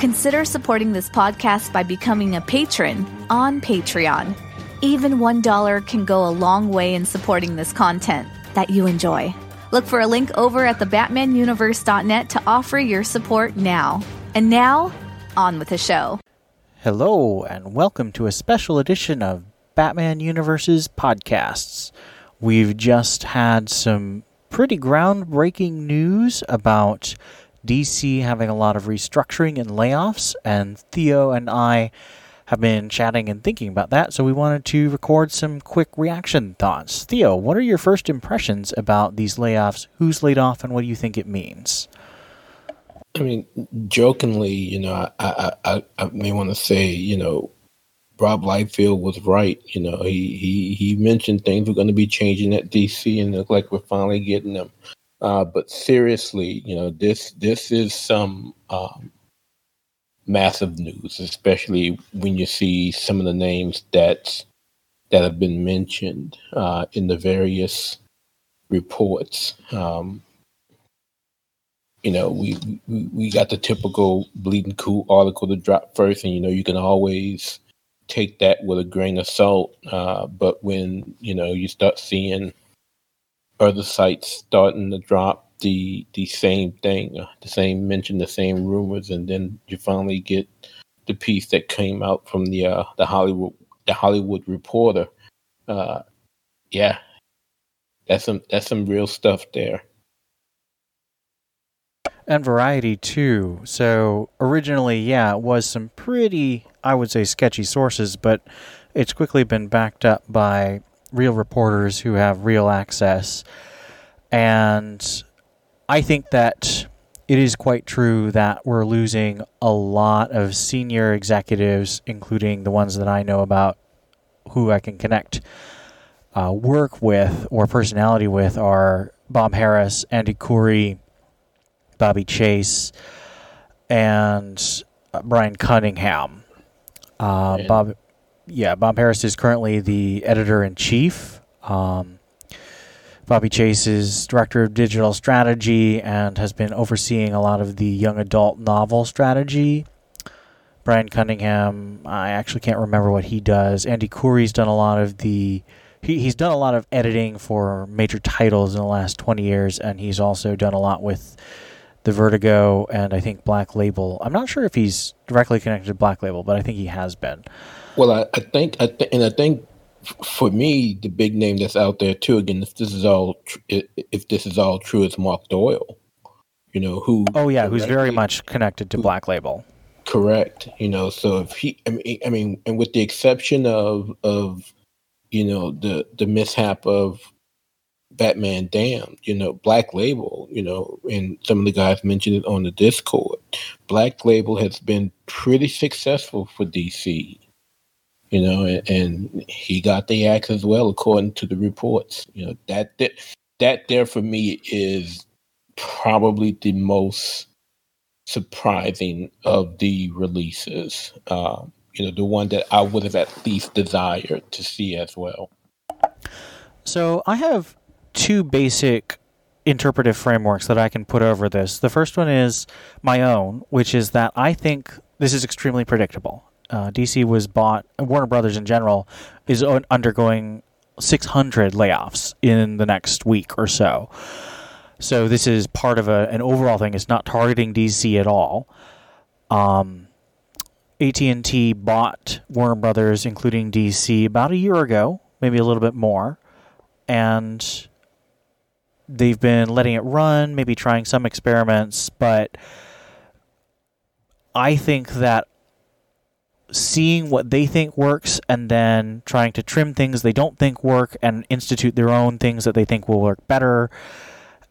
Consider supporting this podcast by becoming a patron on Patreon. Even $1 can go a long way in supporting this content that you enjoy. Look for a link over at thebatmanuniverse.net to offer your support now. And now, on with the show. Hello, and welcome to a special edition of Batman Universe's podcasts. We've just had some pretty groundbreaking news about DC having a lot of restructuring and layoffs, and Theo and I have been chatting and thinking about that, so we wanted to record some quick reaction thoughts. Theo, what are your first impressions about these layoffs? Who's laid off, and what do you think it means? I mean, jokingly, you know, I I, I, may want to say, you know, Rob Liefeld was right. You know, he he he mentioned things were going to be changing at DC, and it looked like we're finally getting them. Uh, but seriously, you know, this this is some um, massive news, especially when you see some of the names that that have been mentioned uh, in the various reports. Um, you know, we, we we got the typical bleeding cool article to drop first, and you know, you can always take that with a grain of salt. Uh, but when you know you start seeing other sites starting to drop the the same thing, uh, the same mention, the same rumors, and then you finally get the piece that came out from the uh, the Hollywood the Hollywood Reporter. Uh, yeah, that's some that's some real stuff there. And Variety too. So originally, yeah, it was some pretty, I would say, sketchy sources, but it's quickly been backed up by real reporters who have real access. And I think that it is quite true that we're losing a lot of senior executives, including the ones that I know about who I can connect uh, work with or personality with are Bob Harras, Andy Khouri, Bobbie Chase, and uh, Brian Cunningham. Uh, Bob, yeah, Bob Harras is currently the editor in chief. Um, Bobbie Chase is director of digital strategy and has been overseeing a lot of the young adult novel strategy. Brian Cunningham, I actually can't remember what he does. Andy Khouri's done a lot of the he, he's done a lot of editing for major titles in the last 20 years and he's also done a lot with the Vertigo and I think Black Label. I'm not sure if he's directly connected to Black Label, but I think he has been. Well, I, I think, I th- and I think for me, the big name that's out there too. Again, if this is all, tr- if this is all true, it's Mark Doyle. You know who? Oh yeah, who's very much connected to who, Black Label. Correct. You know, so if he, I mean, I mean, and with the exception of of, you know, the the mishap of Batman Damned, you know, Black Label, you know, and some of the guys mentioned it on the Discord. Black Label has been pretty successful for DC you know, and, and, he got the axe as well, according to the reports. You know, that that, that there for me is probably the most surprising of the releases. Um, you know, the one that I would have at least desired to see as well. So I have two basic interpretive frameworks that I can put over this. The first one is my own, which is that I think this is extremely predictable uh, DC was bought, Warner Brothers in general is undergoing 600 layoffs in the next week or so. So this is part of a, an overall thing. It's not targeting DC at all. Um, AT&T bought Warner Brothers, including DC, about a year ago, maybe a little bit more, and they've been letting it run, maybe trying some experiments, but I think that seeing what they think works and then trying to trim things they don't think work and institute their own things that they think will work better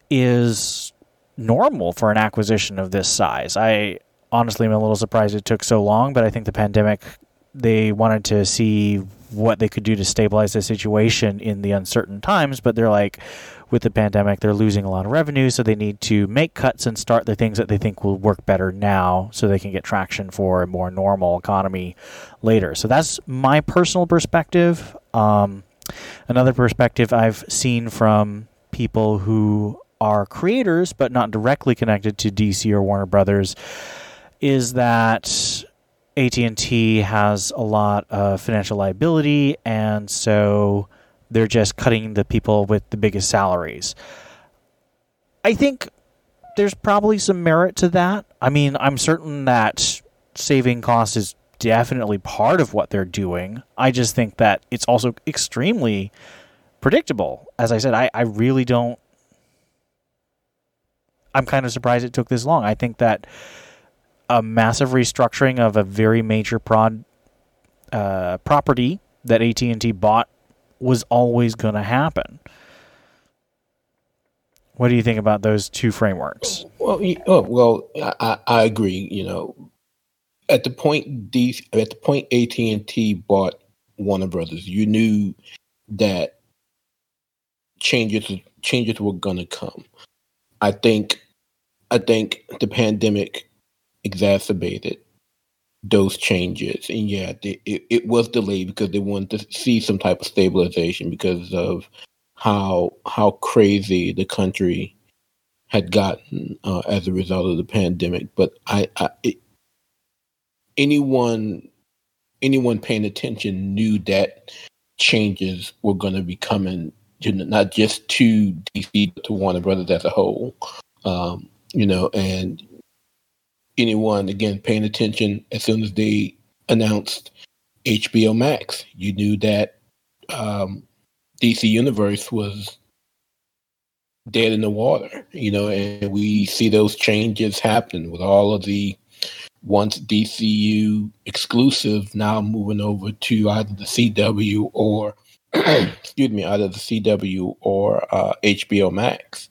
is normal for an acquisition of this size. I honestly am a little surprised it took so long, but I think the pandemic they wanted to see what they could do to stabilize the situation in the uncertain times, but they're like, with the pandemic, they're losing a lot of revenue, so they need to make cuts and start the things that they think will work better now so they can get traction for a more normal economy later. So that's my personal perspective. Um, another perspective I've seen from people who are creators but not directly connected to DC or Warner Brothers is that AT&T has a lot of financial liability and so they're just cutting the people with the biggest salaries. I think there's probably some merit to that. I mean, I'm certain that saving costs is definitely part of what they're doing. I just think that it's also extremely predictable. As I said, I, I really don't. I'm kind of surprised it took this long. I think that a massive restructuring of a very major prod uh, property that AT&T bought was always going to happen. What do you think about those two frameworks? Well, oh, well, I, I agree. You know, at the point D, at the point AT and T bought Warner Brothers, you knew that changes changes were going to come. I think, I think the pandemic exacerbated those changes. And yeah, it, it was delayed because they wanted to see some type of stabilization because of how how crazy the country had gotten uh, as a result of the pandemic. But I, I it, anyone anyone paying attention knew that changes were going to be coming, to, not just to DC but to Warner Brothers as a whole. Um, you know, and anyone again paying attention as soon as they announced HBO Max. You knew that um, DC Universe was dead in the water, you know, and we see those changes happen with all of the once DCU exclusive now moving over to either the CW or excuse me, either the CW or uh, HBO Max.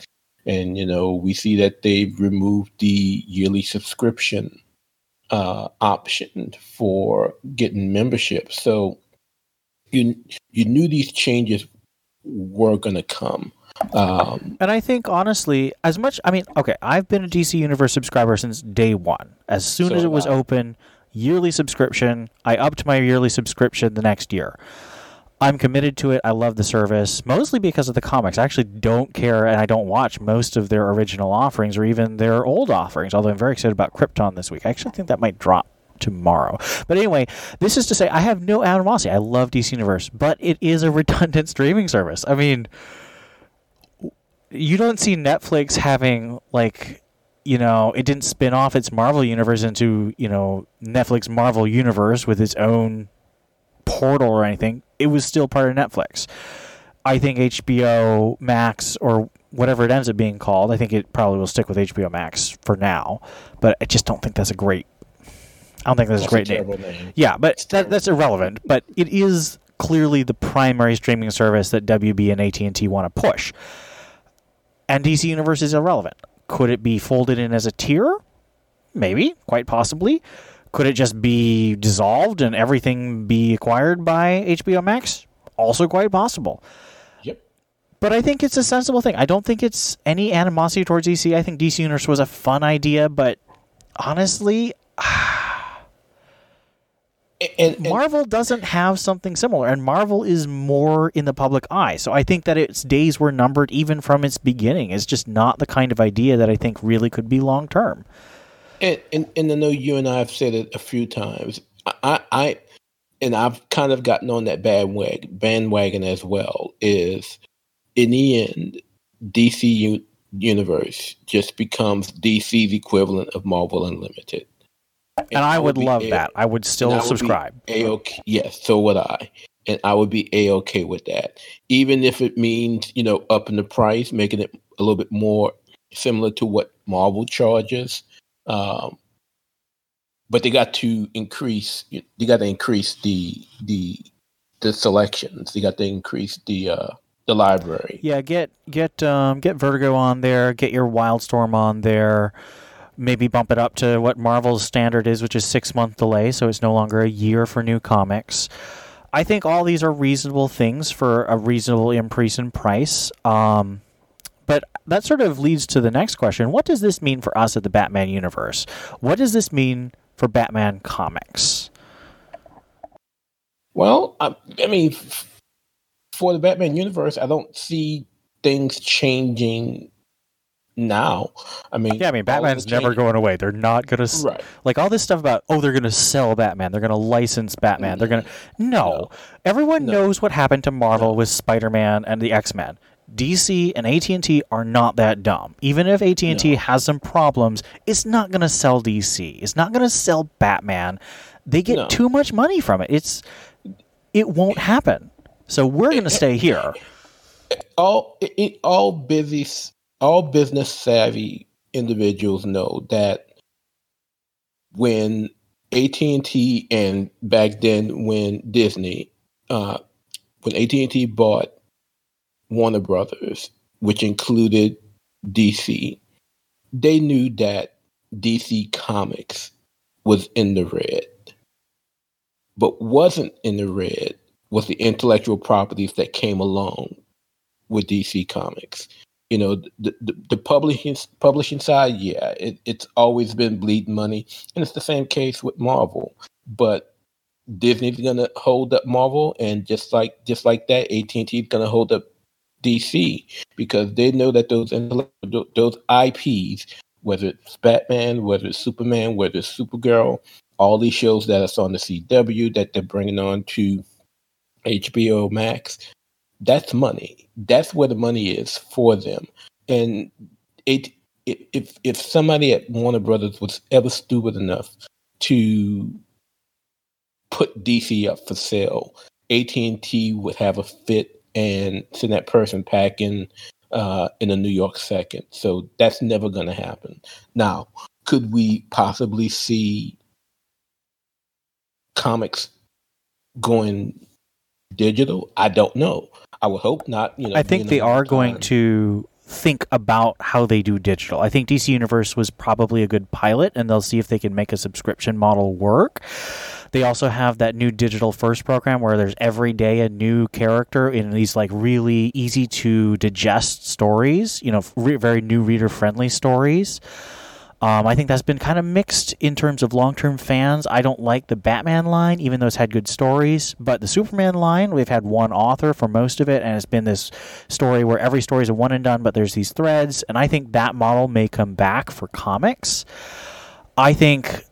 And, you know, we see that they've removed the yearly subscription uh, option for getting membership. So you you knew these changes were going to come. Um, and I think honestly, as much I mean, okay, I've been a DC Universe subscriber since day one. As soon so as it was I. open, yearly subscription, I upped my yearly subscription the next year. I'm committed to it. I love the service, mostly because of the comics. I actually don't care and I don't watch most of their original offerings or even their old offerings, although I'm very excited about Krypton this week. I actually think that might drop tomorrow. But anyway, this is to say I have no animosity. I love DC Universe, but it is a redundant streaming service. I mean, you don't see Netflix having like you know, it didn't spin off its Marvel universe into, you know, Netflix Marvel universe with its own portal or anything, it was still part of Netflix. I think HBO Max or whatever it ends up being called, I think it probably will stick with HBO Max for now. But I just don't think that's a great. I don't think that's, that's a great a name. name. Yeah, but that, that's irrelevant. But it is clearly the primary streaming service that WB and AT and T want to push. And DC Universe is irrelevant. Could it be folded in as a tier? Maybe, quite possibly. Could it just be dissolved and everything be acquired by HBO Max? Also quite possible. Yep. But I think it's a sensible thing. I don't think it's any animosity towards DC. I think DC Universe was a fun idea, but honestly, and, and, Marvel doesn't have something similar, and Marvel is more in the public eye. So I think that its days were numbered even from its beginning. It's just not the kind of idea that I think really could be long term. And, and and I know you and I have said it a few times. I, I and I've kind of gotten on that bandwagon bandwagon as well. Is in the end, DC U- Universe just becomes DC's equivalent of Marvel Unlimited. And, and I would, would love a- that. I would still I subscribe. A okay, yes, so would I. And I would be a okay with that, even if it means you know upping the price, making it a little bit more similar to what Marvel charges um, but they got to increase. They got to increase the the the selections. They got to increase the uh, the library. Yeah, get get um, get Vertigo on there. Get your Wildstorm on there. maybe bump it up to what Marvel's standard is, which is six month delay, so it's no longer a year for new comics. I think all these are reasonable things for a reasonable increase in price. Um, that sort of leads to the next question. What does this mean for us at the Batman universe? What does this mean for Batman comics? Well, I, I mean, for the Batman universe, I don't see things changing now. I mean, yeah, I mean, Batman's never going away. They're not going to right. like all this stuff about oh, they're going to sell Batman. They're going to license Batman. They're going to mm-hmm. no. no. Everyone no. knows what happened to Marvel no. with Spider-Man and the X-Men. DC and AT&T are not that dumb. Even if AT&T has some problems, it's not going to sell DC. It's not going to sell Batman. They get too much money from it. It's it won't happen. So we're going to stay here. All it, all busy all business savvy individuals know that when AT&T and back then when Disney uh, when AT&T bought Warner Brothers which included DC they knew that DC Comics was in the red. But wasn't in the red was the intellectual properties that came along with DC Comics. You know the, the, the, publishing publishing side yeah it, it's always been bleeding money and it's the same case with marvel. But disney's gonna hold up marvel and just like just like that at&t's gonna hold up dc because they know that those those ips whether it's batman whether it's superman whether it's supergirl all these shows that are on the cw that they're bringing on to hbo max that's money. That's where the money is for them. And it, it if if somebody at Warner Brothers was ever stupid enough to put DC up for sale, AT and T would have a fit and send that person packing uh, in a New York second. So that's never going to happen. Now, could we possibly see comics going digital? I don't know. I would hope not. You know, I think they are going to think about how they do digital. I think DC Universe was probably a good pilot, and they'll see if they can make a subscription model work. They also have that new digital first program where there's every day a new character in these like really easy to digest stories, you know, re- very new reader friendly stories. Um, I think that's been kind of mixed in terms of long term fans. I don't like the Batman line, even though it's had good stories. But the Superman line, we've had one author for most of it, and it's been this story where every story is a one and done, but there's these threads. And I think that model may come back for comics. I think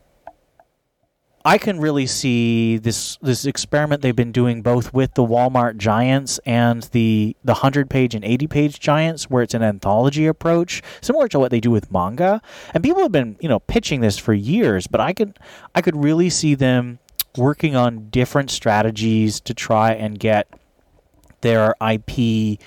I can really see this this experiment they've been doing both with the Walmart giants and the the hundred page and eighty page giants, where it's an anthology approach, similar to what they do with manga. And people have been you know pitching this for years, but I could I could really see them working on different strategies to try and get their IP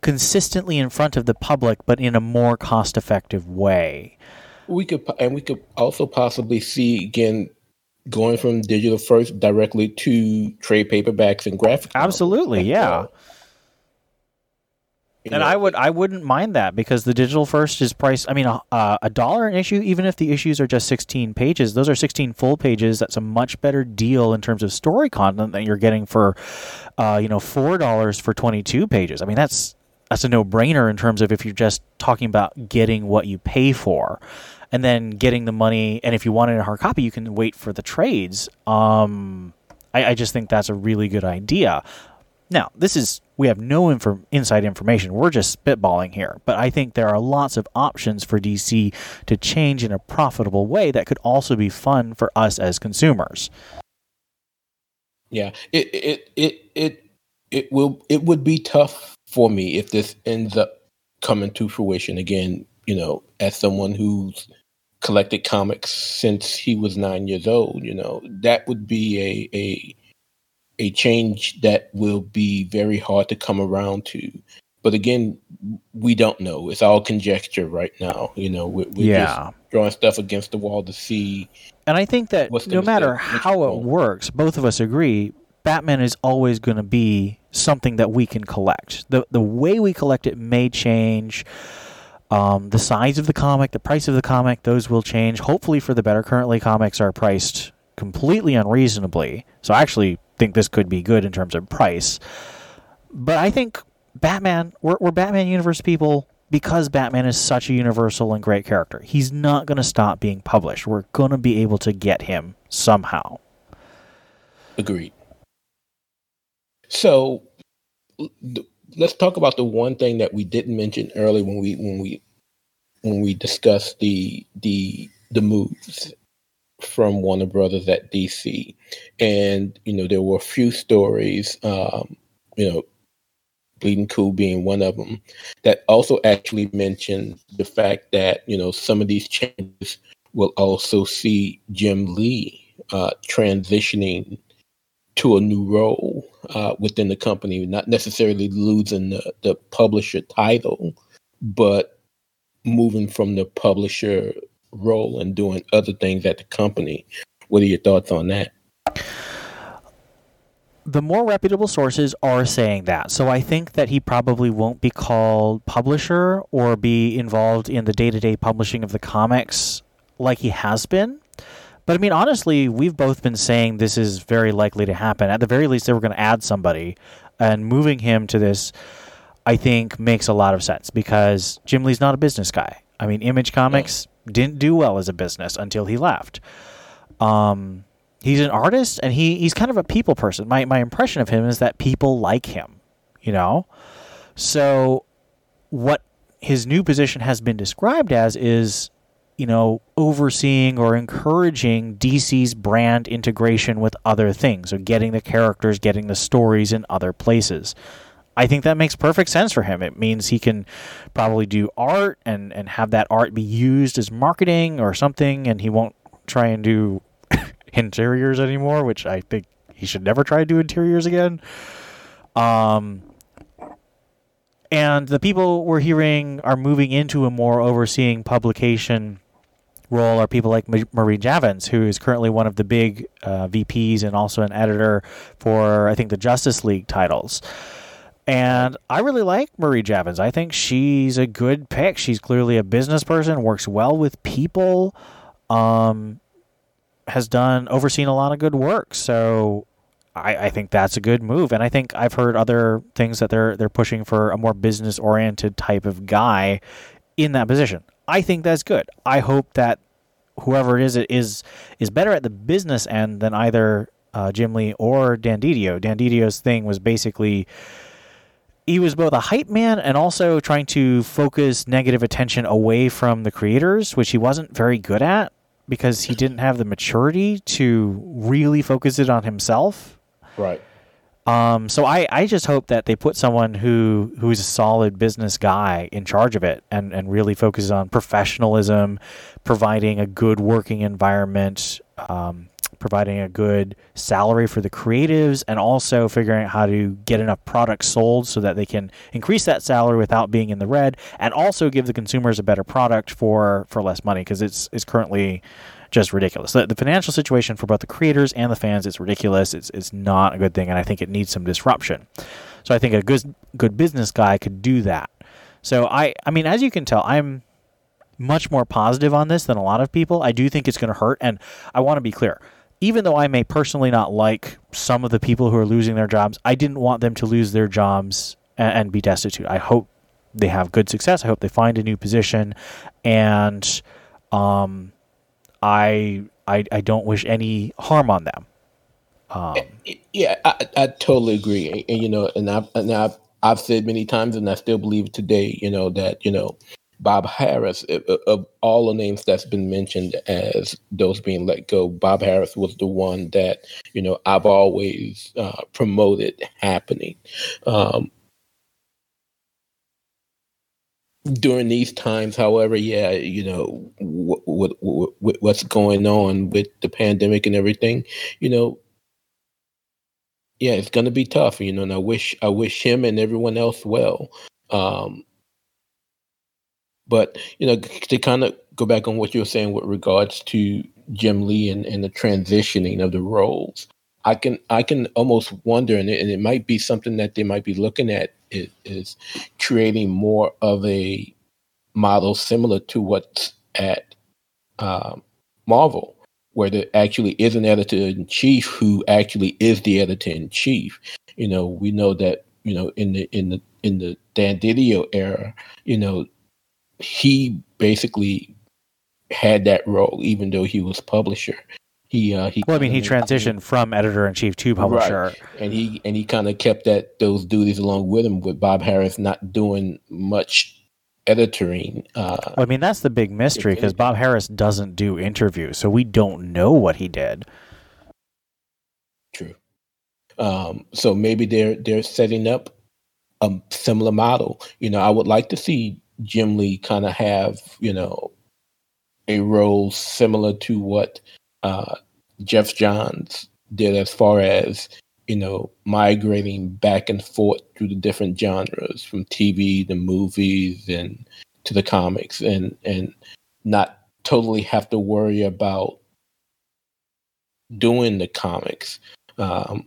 consistently in front of the public, but in a more cost effective way. We could, and we could also possibly see again going from digital first directly to trade paperbacks and graphic. Absolutely, yeah. and know, I would I wouldn't mind that because the digital first is priced. I mean, uh, a dollar an issue, even if the issues are just sixteen pages. Those are sixteen full pages. That's a much better deal in terms of story content than you're getting for, uh, you know, four dollars for twenty two pages. I mean, that's that's a no brainer in terms of if you're just talking about getting what you pay for and then getting the money. And if you want it in hard copy, you can wait for the trades. Um, I, I just think that's a really good idea. Now, this is we have no inside information. We're just spitballing here, but I think there are lots of options for DC to change in a profitable way that could also be fun for us as consumers. Yeah, it it it it it will it would be tough for me if this ends up coming to fruition again. You know, as someone who's collected comics since he was nine years old. You know, that would be a a a change that will be very hard to come around to. But again, we don't know. It's all conjecture right now. You know, we're, we're yeah. just throwing stuff against the wall to see. And I think that no matter how it works, both of us agree Batman is always going to be something that we can collect. The the way we collect it may change Um, the size of the comic, the price of the comic, those will change. Hopefully for the better. Currently, comics are priced completely unreasonably. So I actually think this could be good in terms of price. But I think Batman, we're, we're Batman universe people because Batman is such a universal and great character. He's not going to stop being published. We're going to be able to get him somehow. Agreed. So let's talk about the one thing that we didn't mention earlier when we when we when we discussed the the the moves from Warner Brothers at DC, and you know there were a few stories, um, you know, Bleeding Cool being one of them, that also actually mentioned the fact that you know some of these changes will also see Jim Lee uh, transitioning to a new role uh, within the company, not necessarily losing the, the publisher title, but moving from the publisher role and doing other things at the company. What are your thoughts on that? The more reputable sources are saying that. So I think that he probably won't be called publisher or be involved in the day to day publishing of the comics like he has been. But I mean, honestly, we've both been saying this is very likely to happen. At the very least, they were going to add somebody, and moving him to this, I think, makes a lot of sense because Jim Lee's not a business guy. I mean, Image Comics yeah. didn't do well as a business until he left. Um, he's an artist, and he he's kind of a people person. My my impression of him is that people like him, you know. So, what his new position has been described as is you know, overseeing or encouraging DC's brand integration with other things, so getting the characters, getting the stories in other places. I think that makes perfect sense for him. It means he can probably do art and, and have that art be used as marketing or something, and he won't try and do interiors anymore, which I think he should never try to do interiors again. Um, and the people we're hearing are moving into a more overseeing publication role are people like Marie Javins, who is currently one of the big uh, VPs and also an editor for, I think, the Justice League titles. And I really like Marie Javins. I think she's a good pick. She's clearly a business person, works well with people, um, has done, overseen a lot of good work. So I, I, think that's a good move. And I think I've heard other things that they're they're pushing for a more business oriented type of guy in that position. I think that's good. I hope that whoever it is it is is better at the business end than either uh, Jim Lee or Dan Didio. Dan Didio's thing was basically he was both a hype man and also trying to focus negative attention away from the creators, which he wasn't very good at because he didn't have the maturity to really focus it on himself. Right. Um, so I, I just hope that they put someone who who's a solid business guy in charge of it and, and really focuses on professionalism, providing a good working environment, um, providing a good salary for the creatives, and also figuring out how to get enough products sold so that they can increase that salary without being in the red, and also give the consumers a better product for for less money because it's it's currently just ridiculous. The, the, financial situation for both the creators and the fans is ridiculous. It's, it's not a good thing, and I think it needs some disruption. So I think a good good business guy could do that. So I I mean, as you can tell, I'm much more positive on this than a lot of people. I do think it's going to hurt, and I want to be clear. Even though I may personally not like some of the people who are losing their jobs, I didn't want them to lose their jobs and, and be destitute. I hope they have good success. I hope they find a new position, and um, I I, I don't wish any harm on them. Um, yeah, I, I totally agree. And, you know, and I've and I've I've said many times, and I still believe today, you know, that you know, Bob Harras, of all the names that's been mentioned as those being let go, Bob Harras was the one that you know I've always uh, promoted happening. Um, during these times, however, yeah, you know what, what, what, what's going on with the pandemic and everything, you know, yeah, it's going to be tough, you know. And I wish I wish him and everyone else well. Um, but you know, to kind of go back on what you were saying with regards to Jim Lee and, and the transitioning of the roles, I can I can almost wonder, and it, and it might be something that they might be looking at is, is creating more of a model similar to what's at um, Marvel, where there actually is an editor in chief who actually is the editor in chief. You know, we know that you know in the in the in the Dan Didio era, you know, he basically had that role, even though he was publisher. He, uh, he well, I mean, he transitioned from editor in chief to publisher, right. and he and he kind of kept that those duties along with him. With Bob Harras not doing much editing. Uh, well, I mean, that's the big mystery because Bob Harras doesn't do interviews, so we don't know what he did. True. Um, so maybe they're they're setting up a similar model. You know, I would like to see Jim Lee kind of have you know a role similar to what uh, Geoff Johns did as far as you know migrating back and forth through the different genres from TV to movies and to the comics and and not totally have to worry about doing the comics um,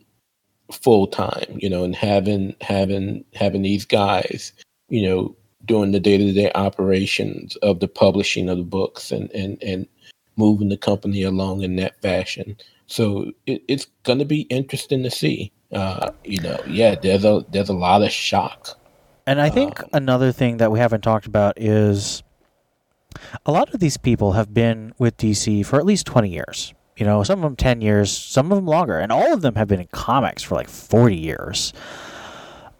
full time you know and having having having these guys you know doing the day-to-day operations of the publishing of the books and and and moving the company along in that fashion. So it, it's going to be interesting to see. Uh, you know, yeah, there's a there's a lot of shock. And I think um, another thing that we haven't talked about is a lot of these people have been with DC for at least 20 years. You know, some of them 10 years, some of them longer, and all of them have been in comics for like 40 years.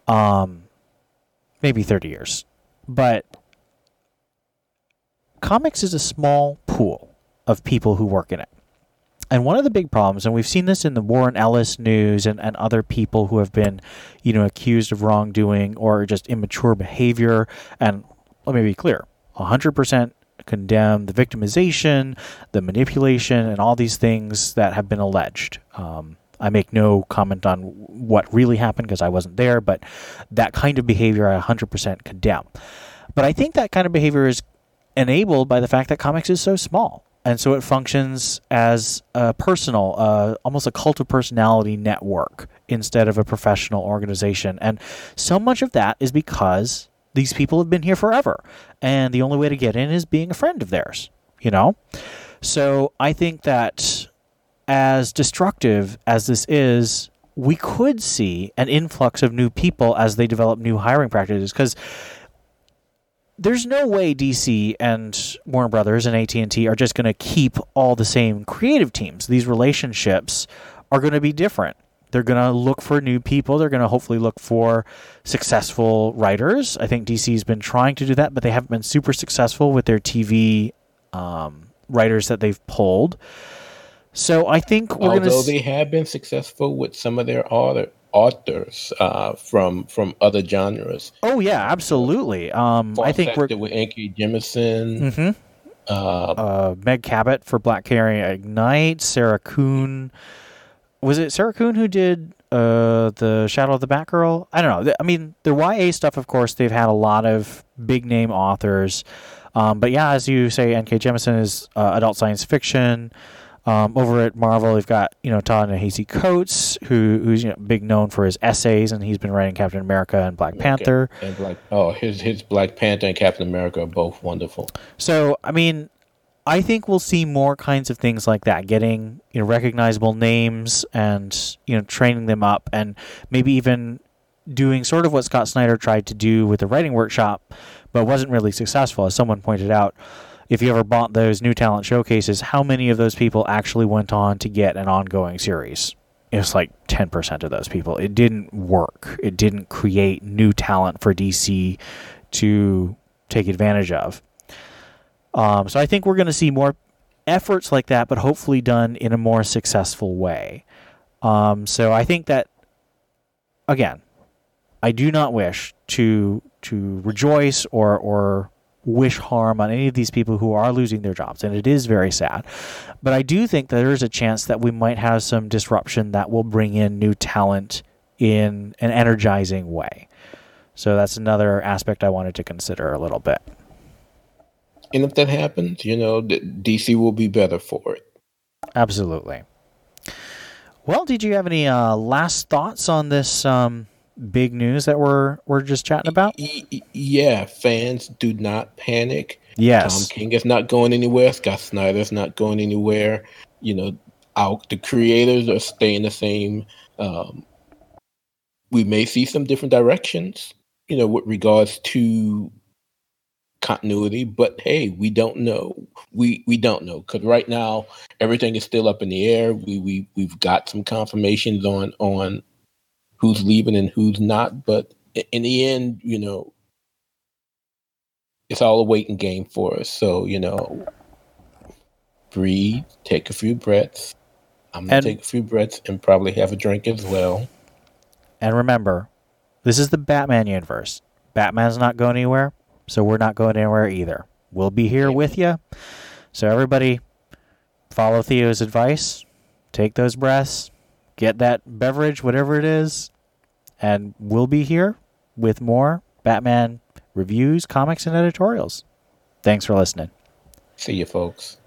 Um maybe 30 years. But comics is a small pool of people who work in it. And one of the big problems, and we've seen this in the Warren Ellis news and, and other people who have been, you know, accused of wrongdoing or just immature behavior. And let me be clear 100% condemn the victimization, the manipulation, and all these things that have been alleged. Um, I make no comment on what really happened because I wasn't there, but that kind of behavior I 100% condemn. But I think that kind of behavior is enabled by the fact that comics is so small and so it functions as a personal, uh, almost a cult of personality network instead of a professional organization. And so much of that is because these people have been here forever, and the only way to get in is being a friend of theirs. You know, so I think that as destructive as this is, we could see an influx of new people as they develop new hiring practices because there's no way DC and Warner Brothers and AT&T are just going to keep all the same creative teams. These relationships are going to be different. They're going to look for new people. They're going to hopefully look for successful writers. I think DC's been trying to do that, but they haven't been super successful with their TV um, writers that they've pulled. So I think we're going to. Although they have been successful with some of their other authors uh, from from other genres. Oh yeah, absolutely. Um, I think we're with N.K. Jemisin. Mm-hmm. Uh, uh, Meg Cabot for Black Canary Ignite. Sarah Kuhn. Was it Sarah Kuhn who did uh, the Shadow of the Batgirl? I don't know. I mean, the YA stuff, of course, they've had a lot of big name authors. Um, but yeah, as you say, N.K. Jemisin is uh, adult science fiction. Um, over at Marvel, they've got you know Ta-Nehisi Coates, who who's you know, big known for his essays, and he's been writing Captain America and Black Panther. Okay. And Black, oh, his his Black Panther and Captain America are both wonderful. So I mean, I think we'll see more kinds of things like that, getting you know recognizable names and you know training them up, and maybe even doing sort of what Scott Snyder tried to do with the writing workshop, but wasn't really successful, as someone pointed out if you ever bought those new talent showcases, how many of those people actually went on to get an ongoing series? It's like 10% of those people. It didn't work. It didn't create new talent for DC to take advantage of. Um, so I think we're going to see more efforts like that, but hopefully done in a more successful way. Um, so I think that, again, I do not wish to to rejoice or or wish harm on any of these people who are losing their jobs, and it is very sad. But I do think that there is a chance that we might have some disruption that will bring in new talent in an energizing way. So that's another aspect I wanted to consider a little bit. And if that happens, you know, DC will be better for it. Absolutely. Well, did you have any uh, last thoughts on this um, big news that we're we're just chatting about? Yeah, fans do not panic. Yes. Tom King is not going anywhere. Scott Snyder's not going anywhere. You know, our, the creators are staying the same. Um, we may see some different directions, you know, with regards to continuity, but hey, we don't know. We we don't know because right now everything is still up in the air. We we we've got some confirmations on on who's leaving and who's not, but in the end, you know, it's all a waiting game for us. So you know, breathe, take a few breaths. I'm gonna take a few breaths and probably have a drink as well. And remember, this is the Batman universe. Batman's not going anywhere, so we're not going anywhere either. We'll be here with you. So everybody, follow Theo's advice. Take those breaths. Get that beverage, whatever it is, and we'll be here with more Batman reviews, comics, and editorials. Thanks for listening. See you, folks.